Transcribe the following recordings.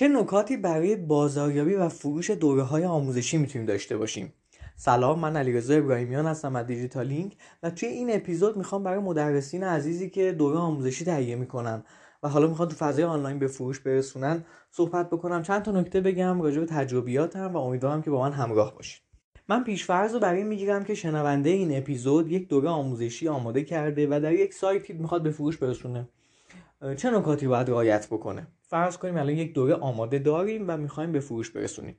چه نکاتی برای بازاریابی و فروش دوره های آموزشی می‌تونیم داشته باشیم؟ سلام من علیرضا ابراهیمیان هستم از دیجیتال لینک و توی این اپیزود می‌خوام برای مدرسین عزیزی که دوره آموزشی تهیه می‌کنن و حالا می‌خوان تو فضای آنلاین به فروش برسونن صحبت بکنم. چند تا نکته بگم راجع به تجربیاتم و امیدوارم که با من همراه باشید. من پیشفرض رو برای می‌گیرم که شنونده این اپیزود یک دوره آموزشی آماده کرده و در یک سایتی می‌خواد به فروش برسونه. چه نکاتی باید رعایت بکنه؟ فرض کنیم الان یک دوره آماده داریم و می‌خوایم به فروش برسونیم.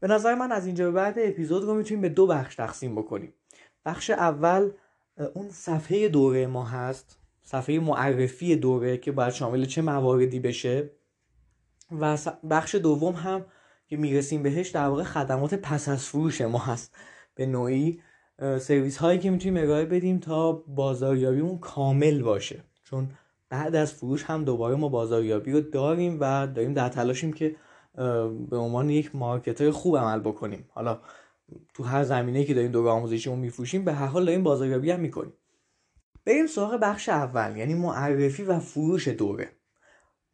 به نظر من از اینجا به بعد اپیزود رو می‌تونیم به دو بخش تقسیم بکنیم. بخش اول اون صفحه دوره ما هست صفحه معرفی دوره که باید شامل چه مواردی بشه. و بخش دوم هم که می‌رسیم بهش در واقع خدمات پس از فروش ما هست. به نوعی سرویس هایی که می‌تونیم ارائه بدیم تا بازاریابیمون کامل باشه. چون بعد از فروش هم دوباره ما بازاریابی رو داریم و داریم در تلاشیم که به عنوان یک مارکتر خوب عمل بکنیم. حالا تو هر زمینه که داریم دوره آموزشیمون میفروشیم به هر حال داریم بازاریابی هم می‌کنیم. بریم سراغ بخش اول یعنی معرفی و فروش دوره.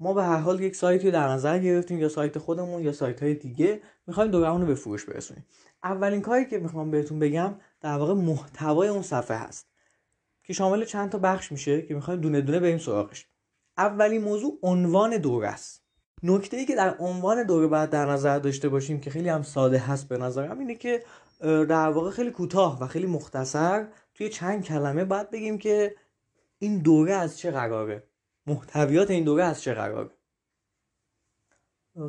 ما به هر حال یک سایتی رو در نظر گرفتیم یا سایت خودمون یا سایت های دیگه می‌خوایم دوره رو به فروش برسونیم. اولین کاری که می‌خوام بهتون بگم در واقع محتوای اون صفحه هست. که شامل چند تا بخش میشه که می‌خوایم دونه دونه بریم سراغش. اولین موضوع عنوان دوره است. نکته ای که در عنوان دوره باید در نظر داشته باشیم که خیلی هم ساده هست به نظرم اینه که در واقع خیلی کوتاه و خیلی مختصر توی چند کلمه باید بگیم که این دوره از چه قراره. محتویات این دوره از چه قراره.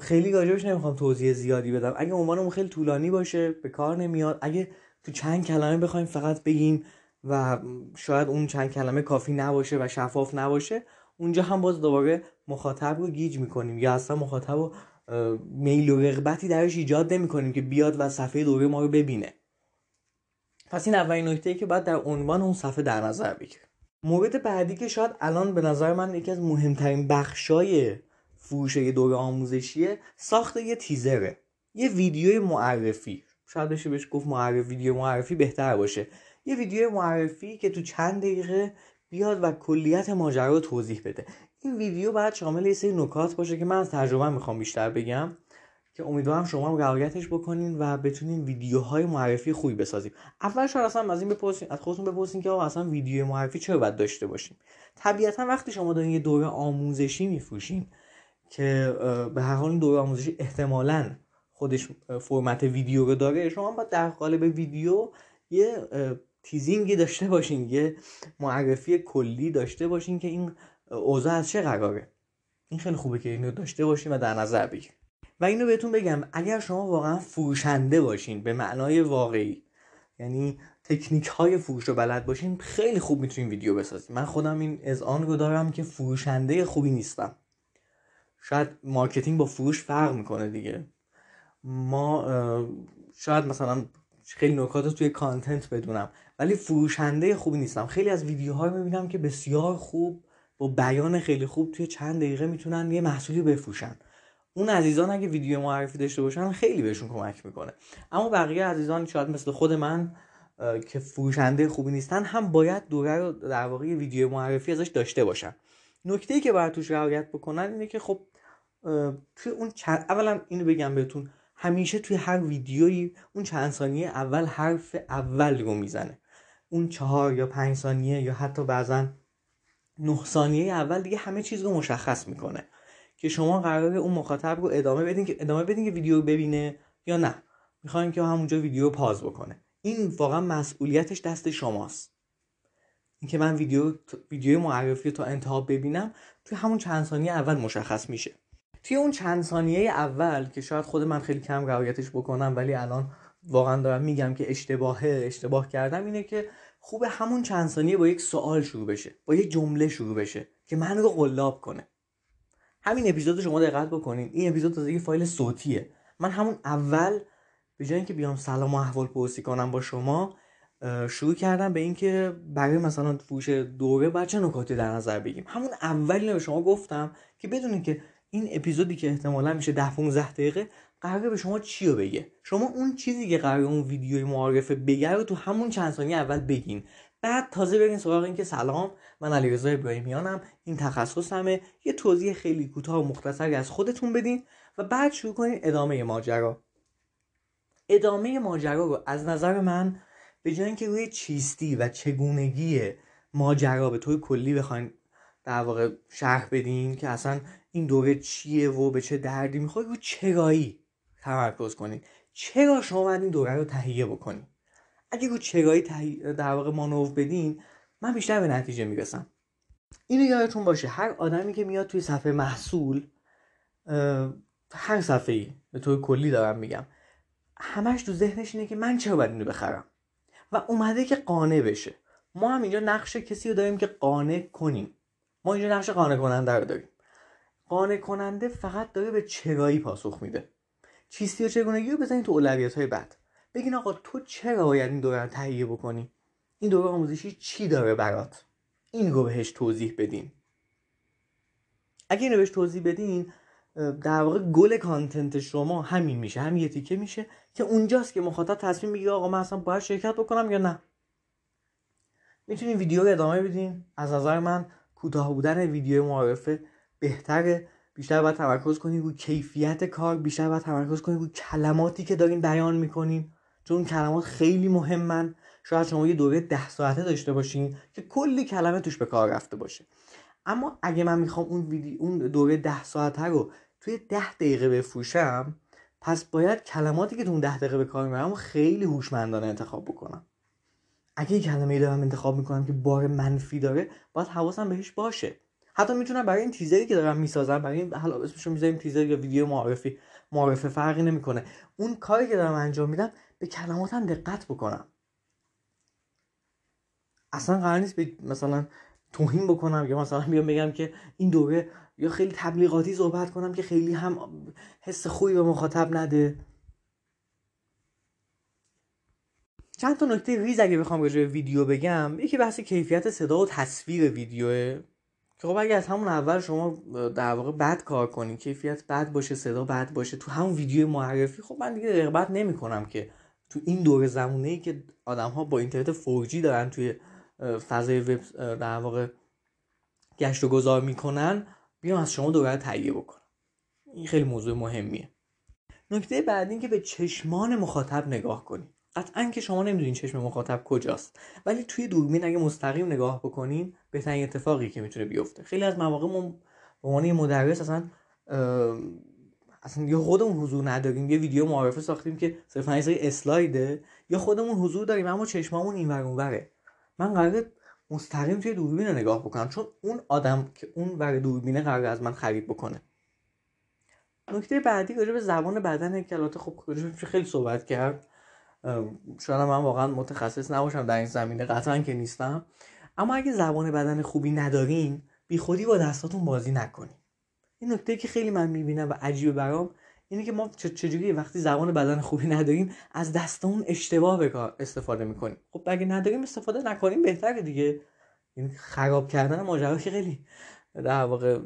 خیلی راجبش نمی‌خوام توضیح زیادی بدم. اگه عنوانمون خیلی طولانی باشه به کار نمیاد. اگه تو چند کلمه بخوایم فقط بگیم و شاید اون چند کلمه کافی نباشه و شفاف نباشه اونجا هم باز دوباره مخاطب رو گیج می‌کنیم یا اصلا مخاطب رو میل و رغبتی درش ایجاد نمی‌کنیم که بیاد و صفحه دوره ما رو ببینه. پس این اولین نکته ای که باید در عنوان اون صفحه در نظر بگیریم. مورد بعدی که شاید الان به نظر من یکی از مهمترین بخشای فروش یه دوره آموزشیه ساخت یه تیزره یه ویدیو معرفی. شاید بشه بهش گفت معرفی ویدیو معرفی بهتر باشه. یه ویدیو معرفی که تو چند دقیقه بیاد و کلیت ماجرا رو توضیح بده. این ویدیو باید شامل یه سری نکات باشه که من از تجربه می‌خوام بیشتر بگم که امیدوارم شما هم رعایتش بکنین و بتونین ویدیوهای معرفی خوبی بسازیم. اول شاید اصلا از این بپرسین از خودتون بپرسین که اصلا ویدیو معرفی چرا باید داشته باشیم؟ طبیعتا وقتی شما دارین یه دوره آموزشی میفروشین که به هر حال دوره آموزشی احتمالا خودش فرمت ویدیو رو داره شما باید در قالب ویدیو یه تیزینگی داشته باشین یه معرفی کلی داشته باشین که این اوضاع از چه قراره. این خیلی خوبه که اینو داشته باشین و در نظر بگیرین. و اینو بهتون بگم اگر شما واقعا فروشنده باشین به معنای واقعی یعنی تکنیک های فروش رو بلد باشین خیلی خوب می‌تونین ویدیو بسازین. من خودم این اذعان رو دارم که فروشنده خوبی نیستم. شاید marketing با فروش فرق می‌کنه دیگه. ما شاید مثلا خیلی نکات رو توی content بدونم. ولی فروشنده خوبی نیستم. خیلی از ویدیوها رو می‌بینم که بسیار خوب با بیان خیلی خوب توی چند دقیقه می‌تونن یه محصولی بفروشن. اون عزیزان اگه ویدیو معرفی داشته باشن خیلی بهشون کمک می‌کنه. اما بقیه عزیزان شاید مثل خود من که فروشنده خوبی نیستن هم باید دوره رو در واقع ویدیو معرفی ازش داشته باشن. نکته ای که باید توش رعایت بکنن اینه که خب توی اون چند اولا اینو بگم بهتون همیشه توی هر ویدیویی اون چند ثانیه اول حرف اول رو می‌زنه. اون چهار یا پنج ثانیه یا حتی بعضا نه ثانیه اول دیگه همه چیز رو مشخص می‌کنه که شما قراره اون مخاطب رو ادامه بدین که ادامه بدین که ویدیو ببینه یا نه. می‌خواین که همونجا ویدیو پاز بکنه. این واقعا مسئولیتش دست شماست. اینکه من ویدیو ویدیو معرفی تا انتها ببینم توی همون چند ثانیه اول مشخص میشه. توی اون چند ثانیه اول که شاید خود من خیلی کم رعایتش بکنم ولی الان واقعا دارم میگم که اشتباهه اشتباه کردم اینه که خوب همون چند ثانیه با یک سوال شروع بشه با یک جمله شروع بشه که من رو قلاب کنه. همین اپیزود شما دقت بکنین. این اپیزود تازه فایل صوتیه. من همون اول به جای اینکه بیام سلام و احوال پرسی کنم با شما شروع کردم به اینکه برای مثلا فروش دوره باید چه نکاتی در نظر بگیم همون اولی به شما گفتم که بدونین که این اپیزودی که احتمالا میشه 10 15 دقیقه قراره به شما چی رو بگه؟ شما اون چیزی که قراره اون ویدیوی معارفه بگه رو تو همون چند ثانیه اول بگین. بعد تازه برین سراغ این که سلام من علیرضا ابراهیمیانم این تخصصمه. یه توضیح خیلی کوتاه و مختصری از خودتون بدین و بعد شروع کنین ادامه ماجرا. ادامه ماجرا رو از نظر من به جای اینکه روی چیستی و چگونگی ماجرا به طور کلی بخواین در واقع شرح بدین که اصلا این دوره چیه و به چه دردی می‌خواد رو چرایی تمرکز کنین چرا شما این دوره رو تهیه بکنین اگه رو چرایی در واقع مانور بدین من بیشتر به نتیجه می‌رسم. اینو یادتون باشه هر آدمی که میاد توی صفحه محصول هر صفحه ای به طور کلی دارم میگم همش تو ذهنش اینه که من چرا باید اینو بخرم؟ و اومده که قانع بشه. ما هم اینجا نقش کسی رو داریم که قانع کنیم. ما اینجا نقش قانع کننده رو داریم. قانع کننده فقط داره به چرایی پاسخ میده. چیستی و چگونگی رو بزنید تو اولویت های بعد. بگین آقا تو چرا باید این دوره رو تهیه بکنی؟ این دوره آموزشی چی داره برات؟ این رو بهش توضیح بدین. اگه اینو بهش توضیح بدین در واقع گل کانتنت شما همین میشه همین یه تیکه میشه که اونجاست که مخاطب تصمیم می‌گیره آقا من اصلا باید شرکت بکنم یا نه. می‌تونین ویدیو رو ادامه بدین. از نظر من کوتاه بودن ویدیو معارفه بهتره. بیشتر باید تمرکز کنید روی کیفیت کار بیشتر باید تمرکز کنید روی کلماتی که دارین بیان می‌کنین چون کلمات خیلی مهمن. شاید شما یه دوره ده ساعته داشته باشین که کلی کلمه توش به کار رفته باشه. اما اگه من می‌خوام اون ویدیو اون دوره ده ساعته رو توی ده دقیقه بفروشم پس باید کلماتی که تو اون ده دقیقه به کار می‌برم خیلی هوشمندانه انتخاب بکنم. اگه یه کلمه دارم انتخاب می‌کنم که بار منفی داره باید حواسم بهش باشه. حتی می‌تونم برای این تیزری که دارم می‌سازم برای این حالا اسمشو می‌ذاریم تیزر یا ویدیو معرفی معرفه فرقی نمی‌کنه. اون کاری که دارم انجام میدم به کلماتم دقت بکنم. اصلا قرار نیست به مثلا توهین بکنم یا مثلا بیام بگم که این دوره یا خیلی تبلیغاتی صحبت کنم که خیلی هم حس خوبی به مخاطب نده. چند تا نکته ریز اگه بخوام راجع ویدیو بگم. یکی بحث کیفیت صدا و تصویر ویدیوه. که خب اگه از همون اول شما در واقع بد کار کنین کیفیت بد باشه صدا بد باشه تو همون ویدیو معرفی خب من دیگه رغبت نمی کنم که تو این دور زمونه ای که آدم ها با اینترنت 4G دارن توی فضای وب در واقع گشت و گذار می‌کنن بیام از شما دوباره تهیه بکنم. این خیلی موضوع مهمیه. نکته بعدی این که به چشمان مخاطب نگاه کنید قطعا که شما نمی‌دونین چشم مخاطب کجاست. ولی توی دوربین اگه مستقیم نگاه بکنین بهترین اتفاقی که می‌تونه بیفته. خیلی از مواقع ما به عنوان مدرس اصلا اصلا یا خودمون حضور نداریم یه ویدیو معرفه ساختیم که صرفا یه سری اسلایده یا خودمون حضور داریم اما چشمامون این ور اونوره. من قراره مستقیم توی دوربین رو نگاه بکنم چون اون آدم که اون ور دوربینه قرار از من خرید بکنه. نکته بعدی راجع به زبان بدن البته خب خیلی صحبت کرد. شاید من واقعا متخصص نباشم در این زمینه قطعا که نیستم. اما اگه زبان بدن خوبی ندارین بی خودی با دستاتون بازی نکنین. این نکته که خیلی من می‌بینم و عجیبه برام اینه که ما چجوری وقتی زبان بدن خوبی نداریم از دستمون اشتباه استفاده می‌کنیم. خب اگه نداریم استفاده نکنیم بهتره دیگه. این خراب کردن ماجرا خیلی در واقع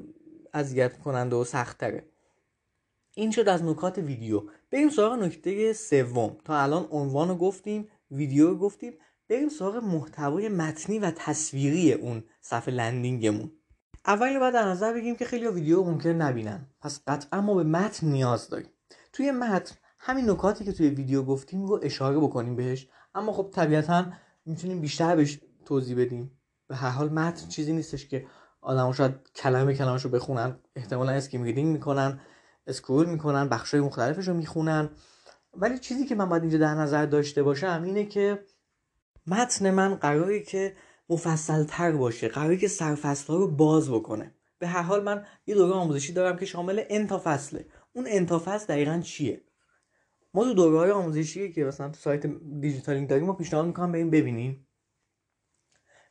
اذیت کننده و سخت تره این شد از نکات ویدیو. بریم سراغ نکته سوم. تا الان عنوان رو گفتیم ویدیو رو گفتیم. بریم سراغ محتوای متنی و تصویری اون صفحه landing مون. اول باید در نظر بگیریم که خیلی ویدیو ممکن نبینن. پس قطعا ما به متن نیاز داریم. توی متن همین نکاتی که توی ویدیو گفتیم رو اشاره بکنیم بهش. اما خب طبیعتا می‌تونیم بیشتر بهش توضیح بدیم. به هر حال متن چیزی نیستش که آدم شاید کلمه کلمش بخونن. احتمالا skim reading می‌کنن. scroll می‌کنن بخشای مختلفش رو می‌خونن. ولی چیزی که من باید اینجا در نظر داشته باشم اینه که متن من قراری که مفصل تر باشه قراری که سرفصل رو باز بکنه. به هر حال من یه دوره آموزشی دارم که شامل انتا فصله. اون انتا فصل دقیقا چیه؟ ما تو دوره های آموزشی که مثلا تو سایت دیجیتالینگ داریم ما پیشنهاد می‌کنم بریم ببینیم.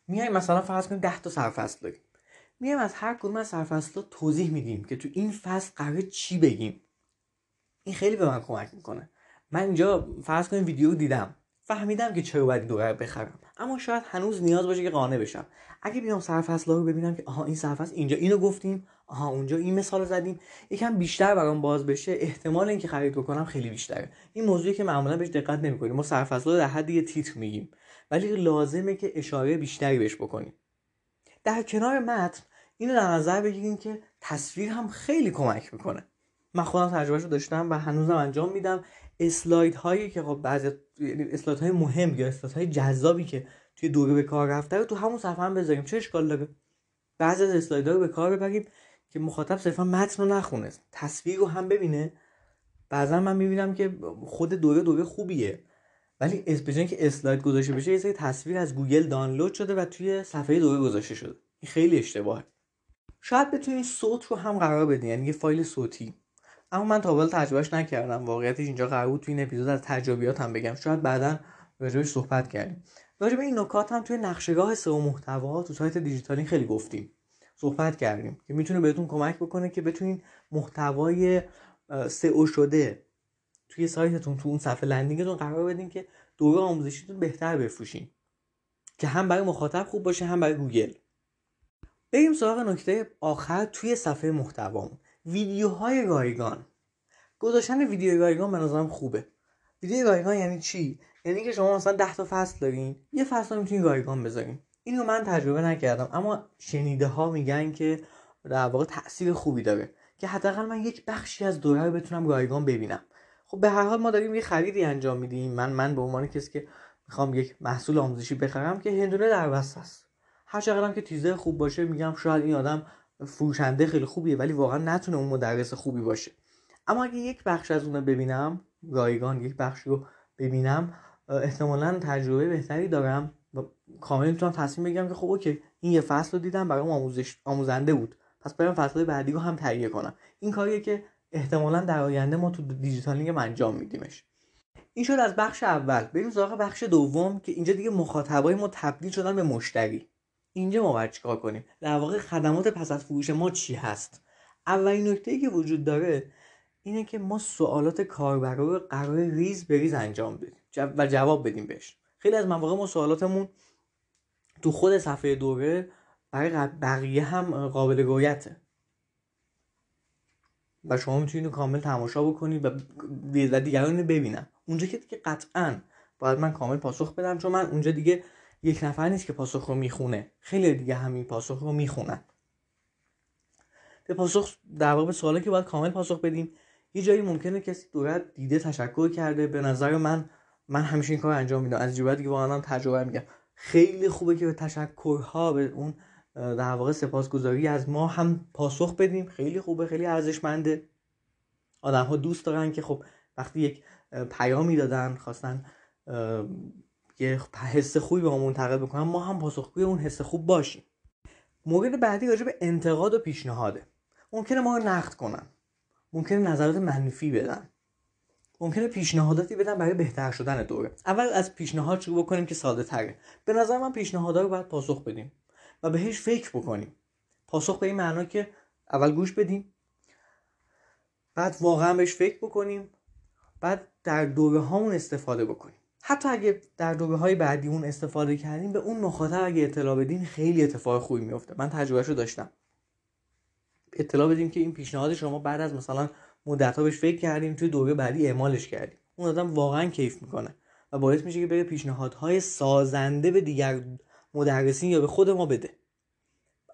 میایم مثلا فرض کنیم 10 تا سرفصل داریم. میایم از هر کدوم از توضیح میدیم که تو این فصل قرار چی بگیم. این خیلی به من کمک می‌کنه. من اینجا فرض کنیم ویدیو دیدم. فهمیدم که چرا باید دوره بخرم. اما شاید هنوز نیاز باشه که قانع بشم. اگه بیام سرفصل رو ببینم که آها این سرفصل اینجا اینو گفتیم آها اونجا این مثال زدیم. یکم بیشتر برام باز بشه احتمال اینکه خرید بکنم خیلی بیشتره. این موضوعی که معمولا بهش دقت نمی‌کنیم. ما سرفصل رو در حد یه تیتر میگیم. ولی لازمه که اشاره بیشتری بهش بکنیم. در کنار متن اینو در نظر بگیریم که تصویر هم خیلی کمک می‌کنه. من خودم تجربهش رو داشتم و هنوزم انجام میدم. اسلاید هایی که خب بعضی یعنی اسلاید های مهم یا اسلاید های جذابی که توی دوره به کار رفته رو تو همون صفحه هم بذاریم. چه اشکال داره؟ بعضی از اسلاید رو به کار ببریم که مخاطب صرفا متن رو نخونه. تصویر رو هم ببینه. بعضا من می‌بینم که خود دوره دوره خوبیه. ولی به که اسلاید گذاشته بشه یه سری تصویر از گوگل دانلود شده و توی صفحه دوره گذاشته شده. این خیلی اشتباهه. شاید بتونید صوت رو هم قرار بدین یعنی یه فایل صوتی. اما من تا حالا تجربهش نکردم. واقعیتش اینجا قرار بود توی این اپیزود از تجربیات هم بگم. شاید بعدا راجبش صحبت کردیم. راجب این نکات هم توی نقشهگاه سئو محتوا تو سایت دیجیتالی خیلی گفتیم. صحبت کردیم که می‌تونه بهتون کمک بکنه که بتونین محتوای سئو شده توی سایتتون تو اون صفحه لندینگتون قرار بدین که دوره آموزشیتون بهتر بفروشین. که هم برای مخاطب خوب باشه هم برای گوگل. بریم سراغ نکته آخر توی صفحه محتوامون ویدیوهای رایگان. گذاشتن ویدیو رایگان به نظرم خوبه. ویدیو رایگان یعنی چی؟ یعنی که شما مثلا 10 تا فصل دارین یه فصل رو می‌تونین رایگان بذارین. اینو من تجربه نکردم اما شنیده ها میگن که در واقع تاثیر خوبی داره که حداقل من یک بخشی از دوره رو بتونم رایگان ببینم. خب به هر حال ما داریم یه خریدی انجام میدیم. من من به عنوان کسی که می‌خوام یک محصول آموزشی بخرم که هندونه در وسط است. هر چقدرم که تیزر خوب باشه میگم شاید این آدم فروشنده خیلی خوبیه ولی واقعا نتونه اون مدرس خوبی باشه. اما اگه یک بخش از اون ببینم رایگان یک بخش رو ببینم احتمالا تجربه بهتری دارم و کامل می‌تونم تصمیم بگیرم که خب اوکی این یه فصل رو دیدم برای آموزش آموزنده بود. پس برم فصل بعدی رو هم تهیه کنم. این کاریه که احتمالا در آینده ما تو دیجیتال انجام میدیمش. این شد از بخش اول. بریم سراغ بخش دوم که اینجا دیگه مخاطبای ما تبدیل شدن به مشتری. اینجا ما باید چیکار کنیم؟ در واقع خدمات پس از فروش ما چی هست؟ اولین نکته که وجود داره اینه که ما سوالات کاربرا رو قرار ریز به ریز انجام بدیم. و جواب بدیم بهش. خیلی از مواقع ما سوالاتمون تو خود صفحه دوره برای بقیه هم قابل رویته و شما می‌تونید کامل تماشا بکنید و و دیگران رو ببینن. اونجا که دیگه قطعا باید من کامل پاسخ بدم چون من اونجا دیگه یک نفر نیست که پاسخ رو می‌خونه. خیلی دیگه همین پاسخ رو می‌خونن. به پاسخ در واقع سوالی که باید کامل پاسخ بدیم یه جایی ممکنه کسی دورت دیده تشکر کرده. به نظر من من همیشه این کار انجام میدم. از جوابی که واقعا تجربه میگم. خیلی خوبه که به تشکرها به اون در واقع سپاسگزاری از ما هم پاسخ بدیم. خیلی خوبه خیلی ارزشمنده. آدم ها دوست دارن که خب وقتی یک پیامی دادن خواستن یه حس خوبی به ما منتقل بکنن ما هم پاسخگوی اون حس خوب باشیم. مورد بعدی راجع به انتقاد و پیشنهاده. ممکنه ما نقد کنن. ممکنه نظرات منفی بدن. ممکنه پیشنهاداتی بدن برای بهتر شدن دوره. اول از پیشنهاد شروع بکنیم که ساده تره به نظر من پیشنهادها رو باید پاسخ بدیم و بهش فکر بکنیم. پاسخ به این معنا که اول گوش بدیم بعد واقعا بهش فکر بکنیم بعد در دوره هامون استفاده بکنیم. حتی اگه در دوره های بعدی اون استفاده کردیم به اون مخاطب اگه اطلاع بدین خیلی اتفاق خوبی میفته من تجربهش رو داشتم. اطلاع بدیم که این پیشنهاد شما بعد از مثلا مدت بهش فکر کردیم توی دوره بعدی اعمالش کردیم. اون آدم واقعا کیف می‌کنه و باعث میشه که بره پیشنهادهای سازنده به دیگر مدرسین یا به خود ما بده.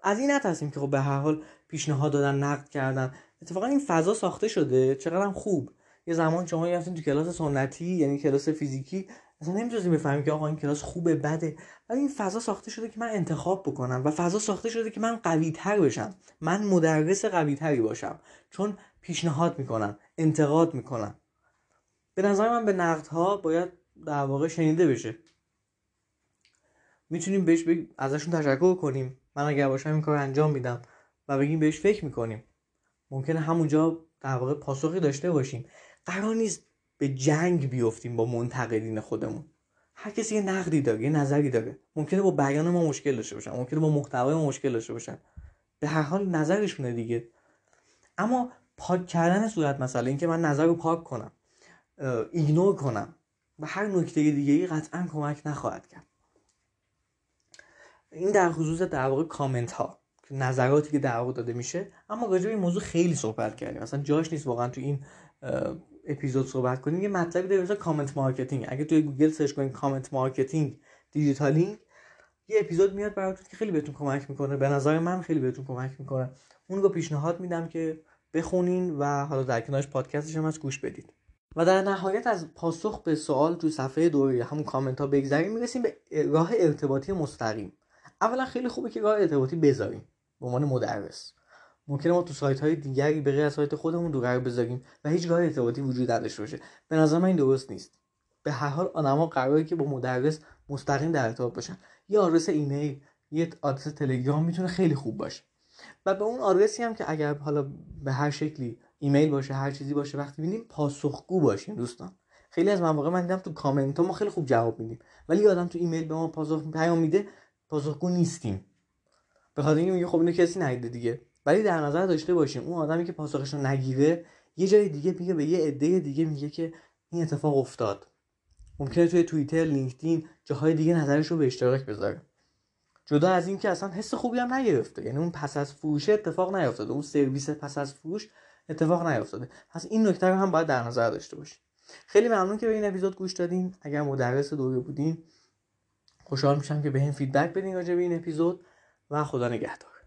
از این نترسیم که خب به هر حال پیشنهاد دادن نقد کردن. اتفاقا این فضا ساخته شده چقدر خوب. یه زمان شما رفتین تو کلاس سنتی یعنی کلاس فیزیکی اصلا نمی‌تونستیم بفهمیم که آقا این کلاس خوبه بده. ولی این فضا ساخته شده که من انتخاب بکنم و فضا ساخته شده که من قوی تر بشم. من مدرس قوی تری باشم. چون پیشنهاد می‌کنم انتقاد می‌کنم. به نظر من به نقدها باید در واقع شنیده بشه. می‌تونیم بهش بگ... ازشون تشکر کنیم. من اگر باشم این کار انجام میدم و بگیم بهش فکر می‌کنیم. ممکنه همونجا در واقع پاسخی داشته باشیم. قرار نیست به جنگ بیفتیم با منتقدین خودمون. هر کسی یه نقدی داره یه نظری داره. ممکنه با بیان ما مشکل داشته باشن ممکنه با محتوای ما مشکل داشته باشن. به هر حال نظرشونه دیگه. اما پاک کردن صورت مسئله اینکه من نظر رو پاک کنم ignore کنم و هر نکته دیگه ای قطعا کمک نخواهد کرد. این در خصوص در واقع کامنت ها نظراتی که در واقع داده میشه اما راجع به این موضوع خیلی صحبت کردیم. مثلا جاش نیست واقعا تو این اپیزود صحبت کنیم. یه مطلبی داره مثلا comment marketing. اگه توی گوگل search کنید comment marketing دیجیتالینگ یه اپیزود میاد براتون که خیلی بهتون کمک می‌کنه. به نظر من خیلی بهتون کمک می‌کنه. اون رو پیشنهاد میدم که بخونین و حالا در کنارش پادکستش هم از گوش بدید. و در نهایت از پاسخ به سوال تو صفحه دوری همون کامنت ها بگذریم. می‌رسیم به راه ارتباطی مستقیم. اولا خیلی خوبه که راه ارتباطی بذاریم. به عنوان مدرس. ممکنه ما تو سایت های دیگری به غیر از سایت خودمون دو قرار بذاریم و هیچ راه ارتباطی وجود نداشته باشه. به نظر من این درست نیست. به هر حال آدما قراره که با مدرس مستقیم در ارتباط باشن. یه آدرس ایمیل یه آدرس تلگرام می‌تونه خیلی خوب باشه. و به اون آدرسی هم که اگر حالا به هر شکلی ایمیل باشه هر چیزی باشه وقتی ببینیم پاسخگو باشیم دوستان. خیلی از مواقع من دیدم تو کامنت ها ما خیلی خوب جواب میدیم. ولی آدم تو ایمیل به ما پاسخ پیام میده پاسخگو نیستیم. به خاطر اینکه میگه خب اینو کسی ندیده دیگه. ولی در نظر داشته باشیم اون آدمی که پاسخش رو نگیره یه جای دیگه میگه به یه عده دیگه میگه که این اتفاق افتاد. ممکنه توی توییتر لینکدین جاهای دیگه نظرش رو به اشتراک بذاره. جدا از اینکه اصلا حس خوبی هم نگرفته. یعنی اون پس از فروش اتفاق نیافتاده اون سرویس پس از فروش اتفاق نیافتاده پس این نکته رو هم باید در نظر داشته باشیم. خیلی ممنون که به این اپیزود گوش دادین. اگر مدرس دوره بودین خوشحال میشم که به این feedback بدین راجع به این اپیزود. و خدا نگهدار.